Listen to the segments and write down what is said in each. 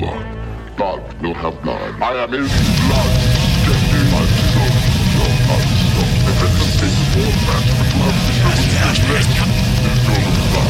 blood. Will have blood. I am in blood. Getting my soul. Your heart stone. If it's a war you have to do it.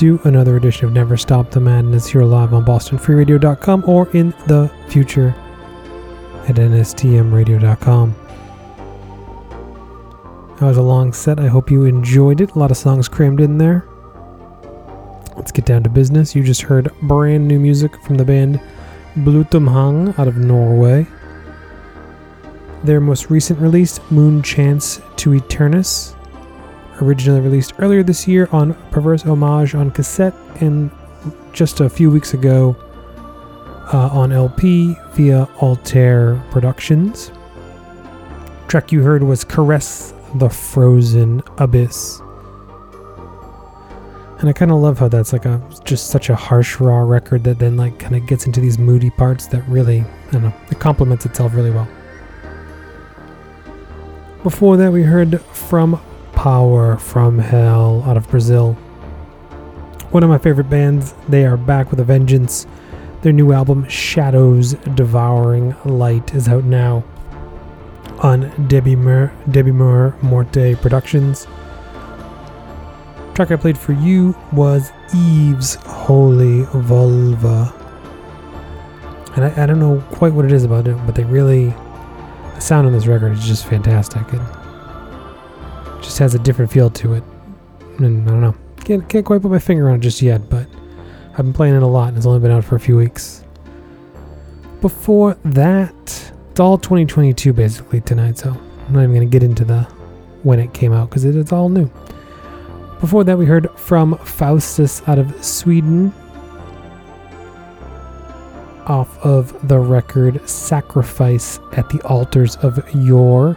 To another edition of Never Stop the Madness here live on BostonFreeRadio.com or in the future at NSTMRadio.com. That was a long set. I hope you enjoyed it. A lot of songs crammed in there. Let's get down to business. You just heard brand new music from the band Blutumhang out of Norway. Their most recent release, Moon Chance to Eternus, originally released earlier this year on Perverse Homage on cassette, and just a few weeks ago uh, on LP via Altair Productions. Track you heard was Caress the Frozen Abyss. And I kind of love how that's like a just such a harsh raw record that then like kind of gets into these moody parts that really I don't know it complements itself really well. Before that, we heard from Power from Hell out of Brazil. One of my favorite bands. They are back with a vengeance. Their new album, Shadows Devouring Light, is out now on Debbie Mer- Debemur Morti Productions. Track I played for you was Eve's Holy Vulva. And I, I don't know quite what it is about it, but they really the sound on this record is just fantastic. Just has a different feel to it. And I don't know. Can't, can't quite put my finger on it just yet, but I've been playing it a lot and it's only been out for a few weeks. Before that, it's all 2022 basically tonight, so I'm not even going to get into the when it came out because it, it's all new. Before that, we heard from Faustus out of Sweden off of the record Sacrifice at the Altars of Yore,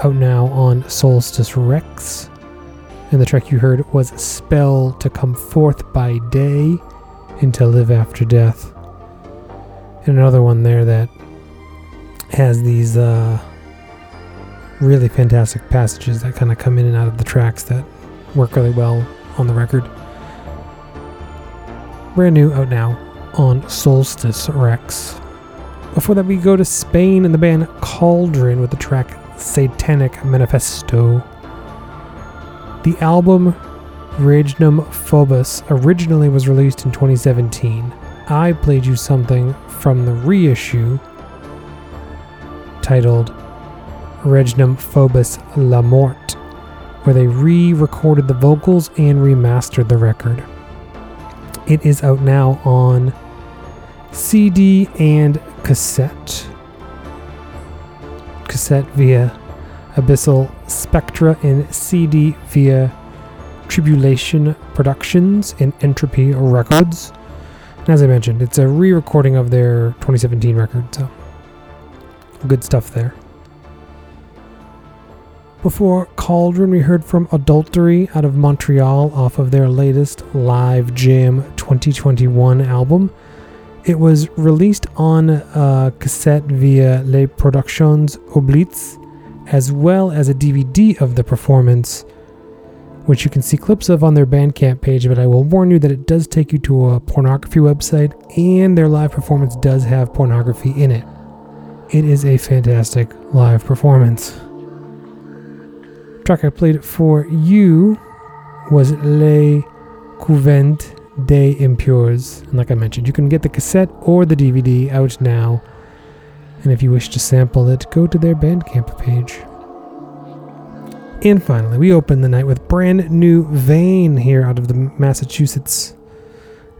out now on Solstice Rex. And the track you heard was Spell to Come Forth by Day and to Live After Death. And another one there that has these uh, really fantastic passages that kind of come in and out of the tracks that work really well on the record. Brand new out now on Solstice Rex. Before that, we go to Spain and the band Cauldron with the track Satanic Manifesto. The album Regnum Phobos originally was released in 2017. I played you something from the reissue titled Regnum Phobos La Mort, where they re recorded the vocals and remastered the record. It is out now on CD and cassette. Cassette via Abyssal Spectra and CD via Tribulation Productions and Entropy Records. And as I mentioned, it's a re recording of their 2017 record, so good stuff there. Before Cauldron, we heard from Adultery out of Montreal off of their latest Live Jam 2021 album. It was released on uh, cassette via Les Productions Oblites, as well as a DVD of the performance, which you can see clips of on their Bandcamp page. But I will warn you that it does take you to a pornography website, and their live performance does have pornography in it. It is a fantastic live performance. track I played for you was Les Couvent des Impures. And like I mentioned, you can get the cassette or the DVD out now. And if you wish to sample it, go to their Bandcamp page. And finally, we open the night with brand new Vein here out of the Massachusetts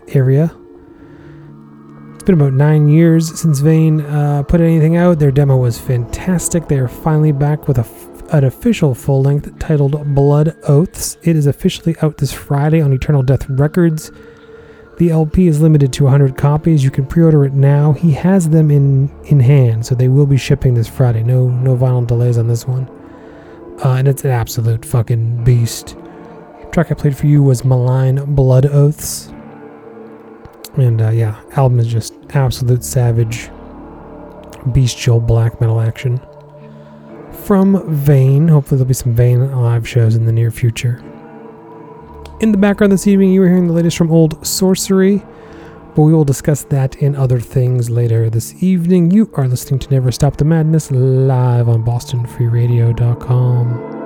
area. It's been about nine years since Vein uh, put anything out. Their demo was fantastic. They are finally back with a an official full length titled Blood Oaths. It is officially out this Friday on Eternal Death Records. The LP is limited to 100 copies. You can pre-order it now. He has them in in hand, so they will be shipping this Friday. No no vinyl delays on this one. Uh, and it's an absolute fucking beast. track I played for you was Malign Blood Oaths. And uh, yeah, album is just absolute savage, bestial black metal action. From Vein, hopefully there'll be some Vein live shows in the near future. In the background this evening, you were hearing the latest from Old Sorcery, but we will discuss that and other things later this evening. You are listening to Never Stop the Madness live on BostonFreeRadio.com.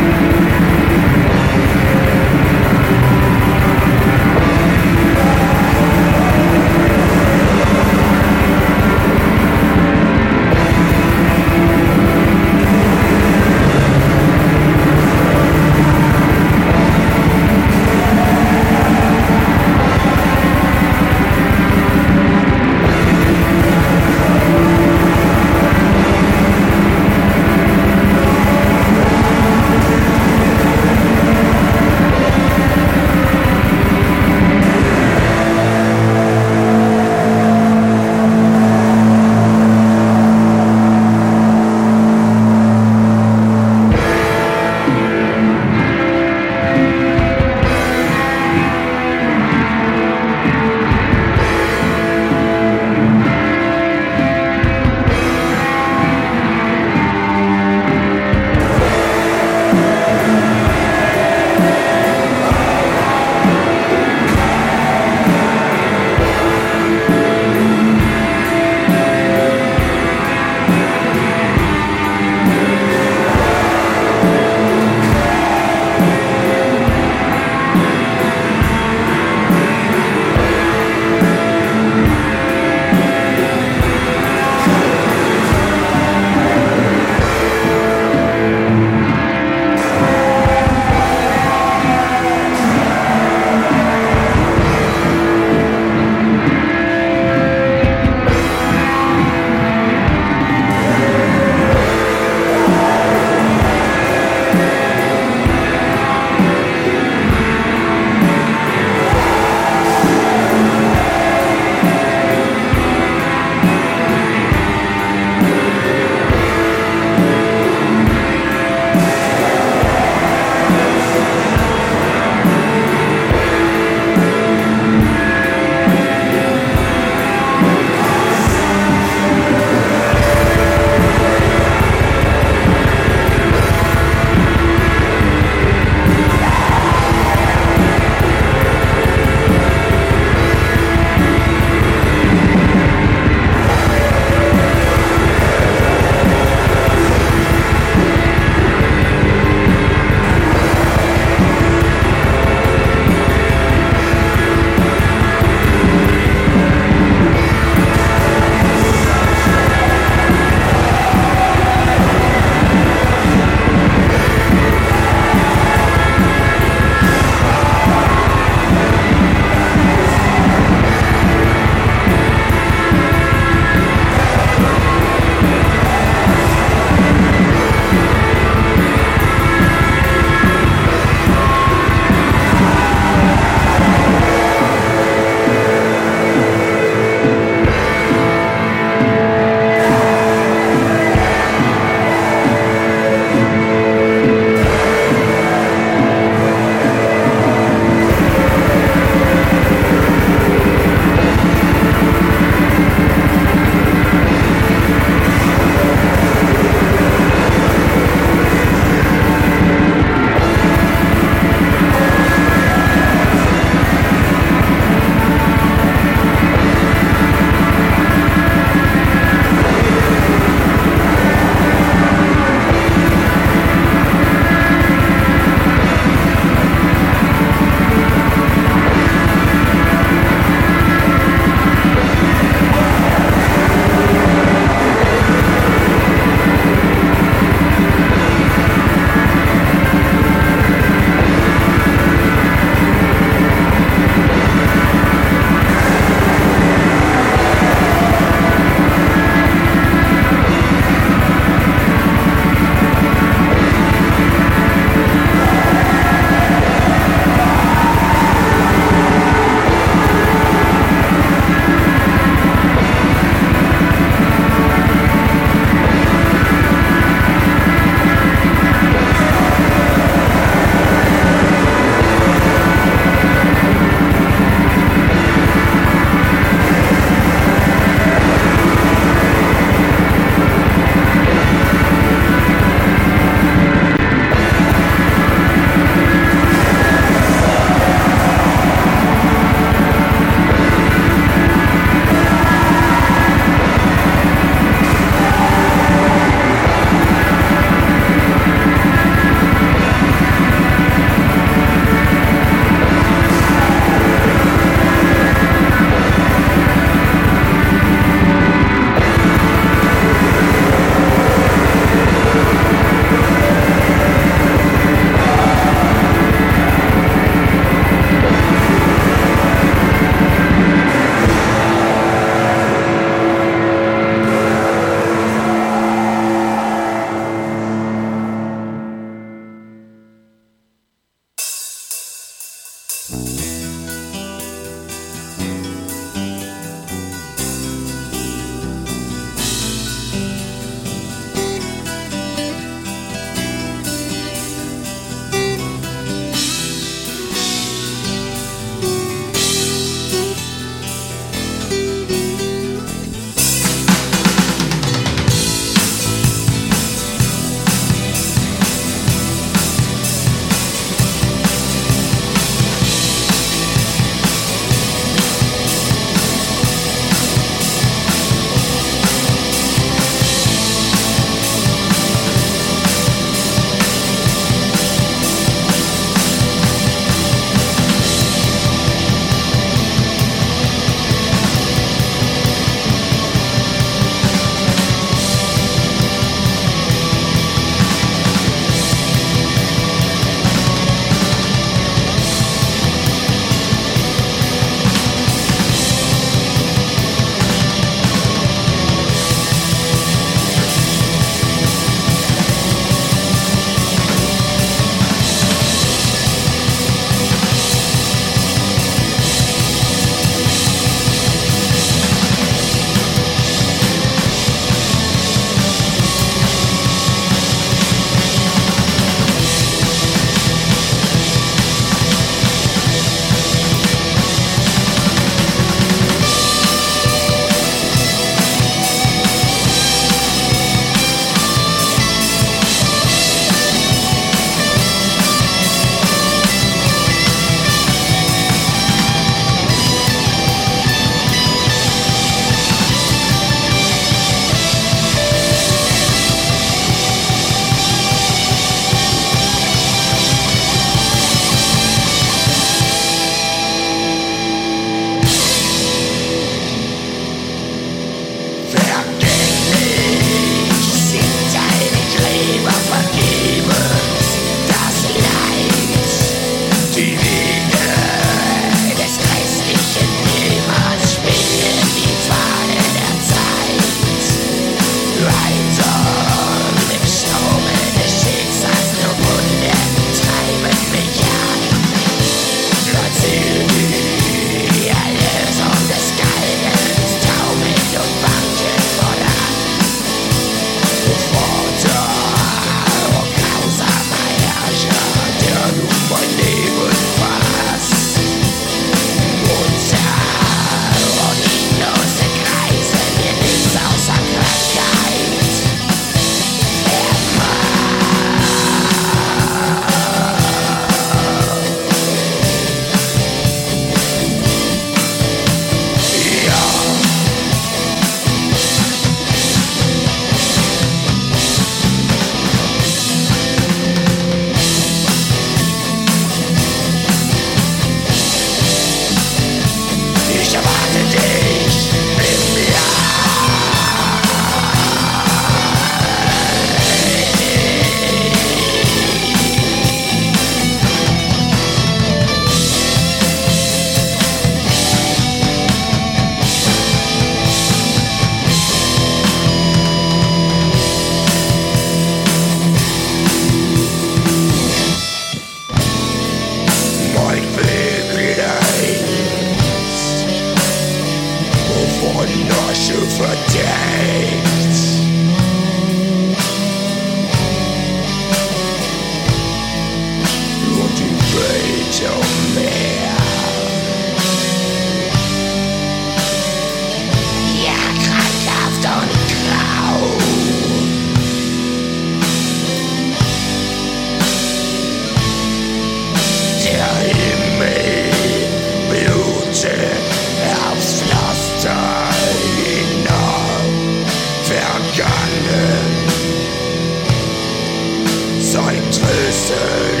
and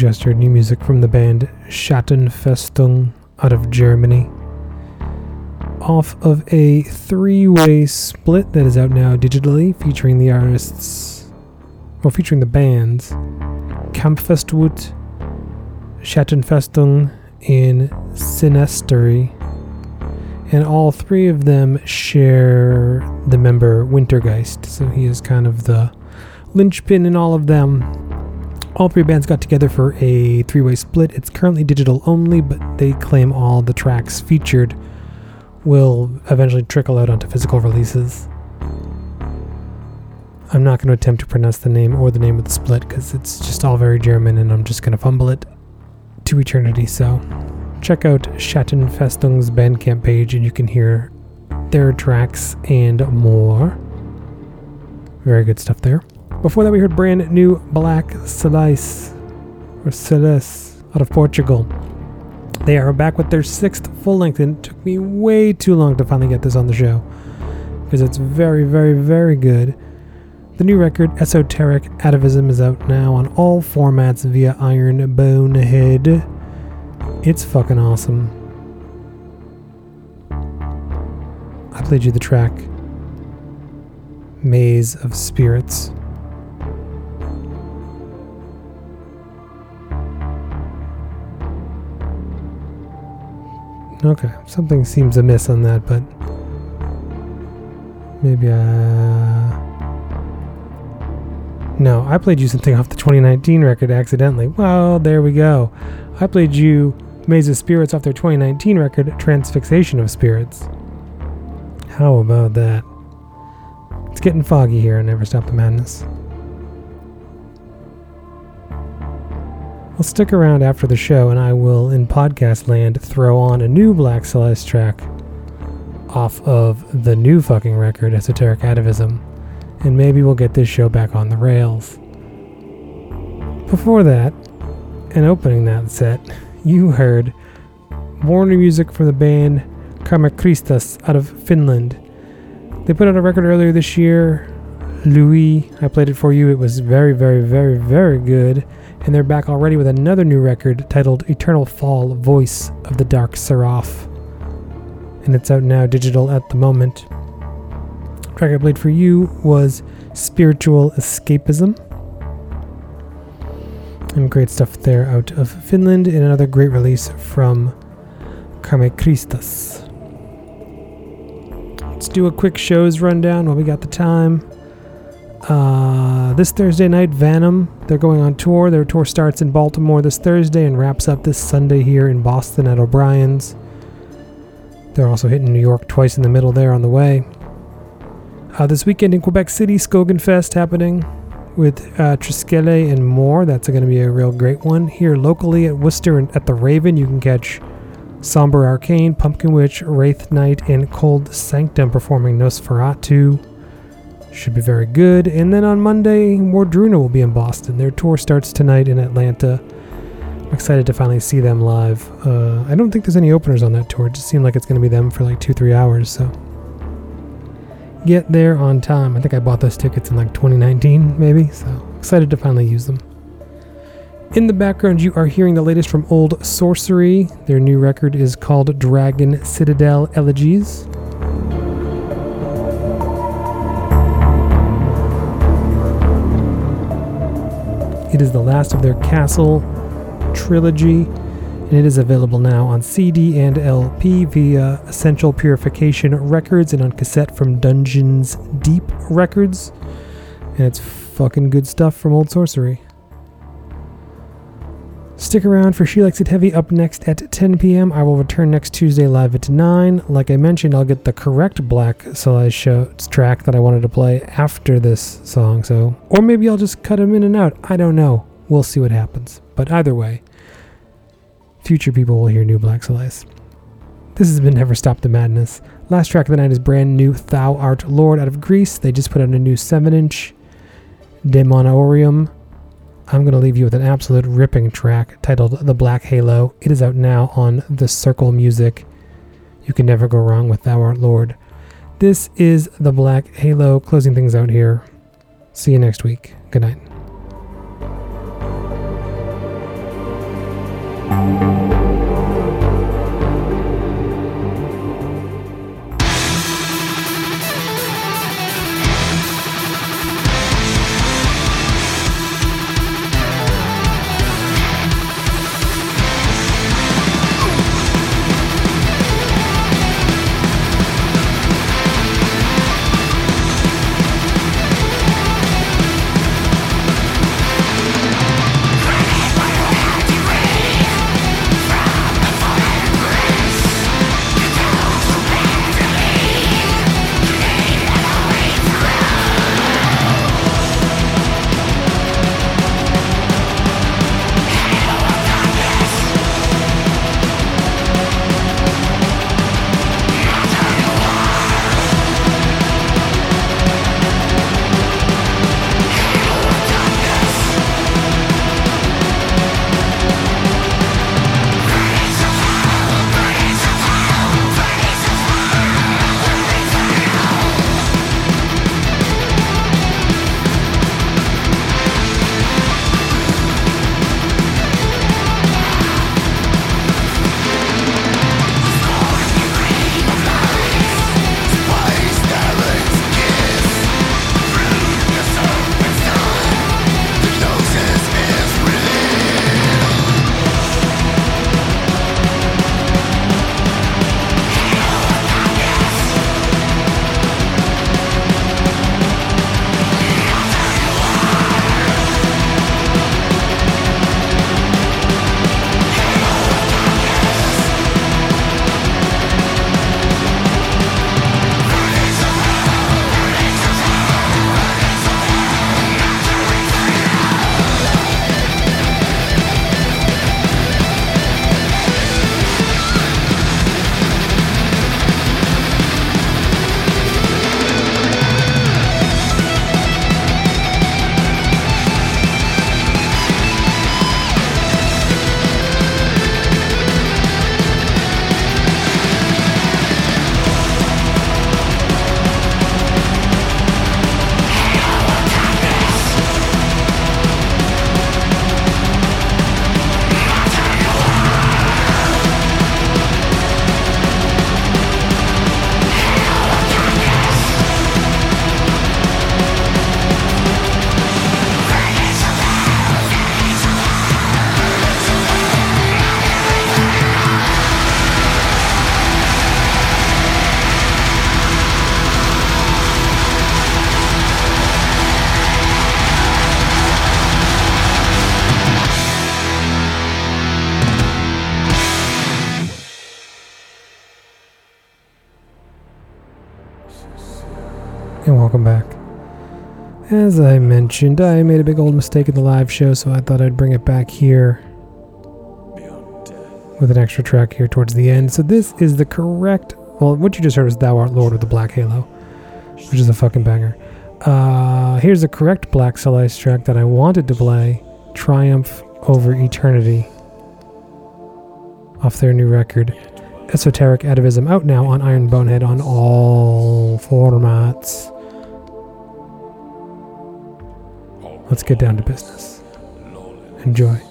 Heard new music from the band Schattenfestung out of Germany. Off of a three way split that is out now digitally, featuring the artists, well, featuring the bands Kampfestwut, Schattenfestung, and Sinestery and all three of them share the member Wintergeist. So he is kind of the linchpin in all of them. All three bands got together for a three way split. It's currently digital only, but they claim all the tracks featured will eventually trickle out onto physical releases. I'm not going to attempt to pronounce the name or the name of the split because it's just all very German and I'm just going to fumble it to eternity, so check out Schattenfestung's Bandcamp page and you can hear their tracks and more. Very good stuff there. Before that, we heard brand new Black Cilice or Cilice out of Portugal. They are back with their sixth full length, and it took me way too long to finally get this on the show because it's very, very, very good. The new record, Esoteric Atavism, is out now on all formats via Iron Bonehead. It's fucking awesome. I played you the track Maze of Spirits. Okay, something seems amiss on that, but Maybe uh No, I played you something off the 2019 record accidentally. Well, there we go. I played you Maze of Spirits off their 2019 record, Transfixation of Spirits. How about that? It's getting foggy here and Never Stop the Madness. Well, stick around after the show and I will, in podcast land, throw on a new Black Cilice track off of the new fucking record, Esoteric Atavism, and maybe we'll get this show back on the rails. Before that, and opening that set, you heard Warner music from the band Karma Christus out of Finland. They put out a record earlier this year, Louis. I played it for you. It was very, very, very, very good. And they're back already with another new record titled Eternal Fall Voice of the Dark Seraph and it's out now digital at the moment. The track I played for you was Spiritual Escapism. And great stuff there out of Finland, and another great release from Christus. Let's do a quick shows rundown while we got the time. Uh, this Thursday night, Venom, they're going on tour. Their tour starts in Baltimore this Thursday and wraps up this Sunday here in Boston at O'Brien's. They're also hitting New York twice in the middle there on the way. Uh, this weekend in Quebec City, Skogenfest happening with uh, Triskele and more. That's going to be a real great one. Here locally at Worcester and at the Raven, you can catch Somber Arcane, Pumpkin Witch, Wraith Knight, and Cold Sanctum performing Nosferatu. Should be very good. And then on Monday, Wardruna will be in Boston. Their tour starts tonight in Atlanta. I'm excited to finally see them live. Uh, I don't think there's any openers on that tour. It just seemed like it's going to be them for like two, three hours. So get there on time. I think I bought those tickets in like 2019, maybe. So excited to finally use them. In the background, you are hearing the latest from Old Sorcery. Their new record is called Dragon Citadel Elegies. It is the last of their Castle trilogy, and it is available now on CD and LP via Essential Purification Records and on cassette from Dungeons Deep Records. And it's fucking good stuff from Old Sorcery. Stick around for She Likes It Heavy up next at 10 p.m. I will return next Tuesday live at 9. Like I mentioned, I'll get the correct Black Cilice show track that I wanted to play after this song. So, or maybe I'll just cut them in and out. I don't know. We'll see what happens. But either way, future people will hear new Black Cilice. This has been Never Stop the Madness. Last track of the night is brand new Thou Art Lord out of Greece. They just put out a new 7 inch Demonatorium. I'm going to leave you with an absolute ripping track titled The Black Halo. It is out now on The Circle Music. You can never go wrong with Thou Art Lord. This is The Black Halo closing things out here. See you next week. Good night. Welcome back. As I mentioned, I made a big old mistake in the live show, so I thought I'd bring it back here with an extra track here towards the end. So this is the correct. Well, what you just heard was "Thou Art Lord" with the Black Halo, which is a fucking banger. Uh, here's the correct Black Cilice track that I wanted to play: "Triumph Over Eternity" off their new record, "Esoteric Atavism," out now on Iron Bonehead on all formats. Let's get down to business. Enjoy.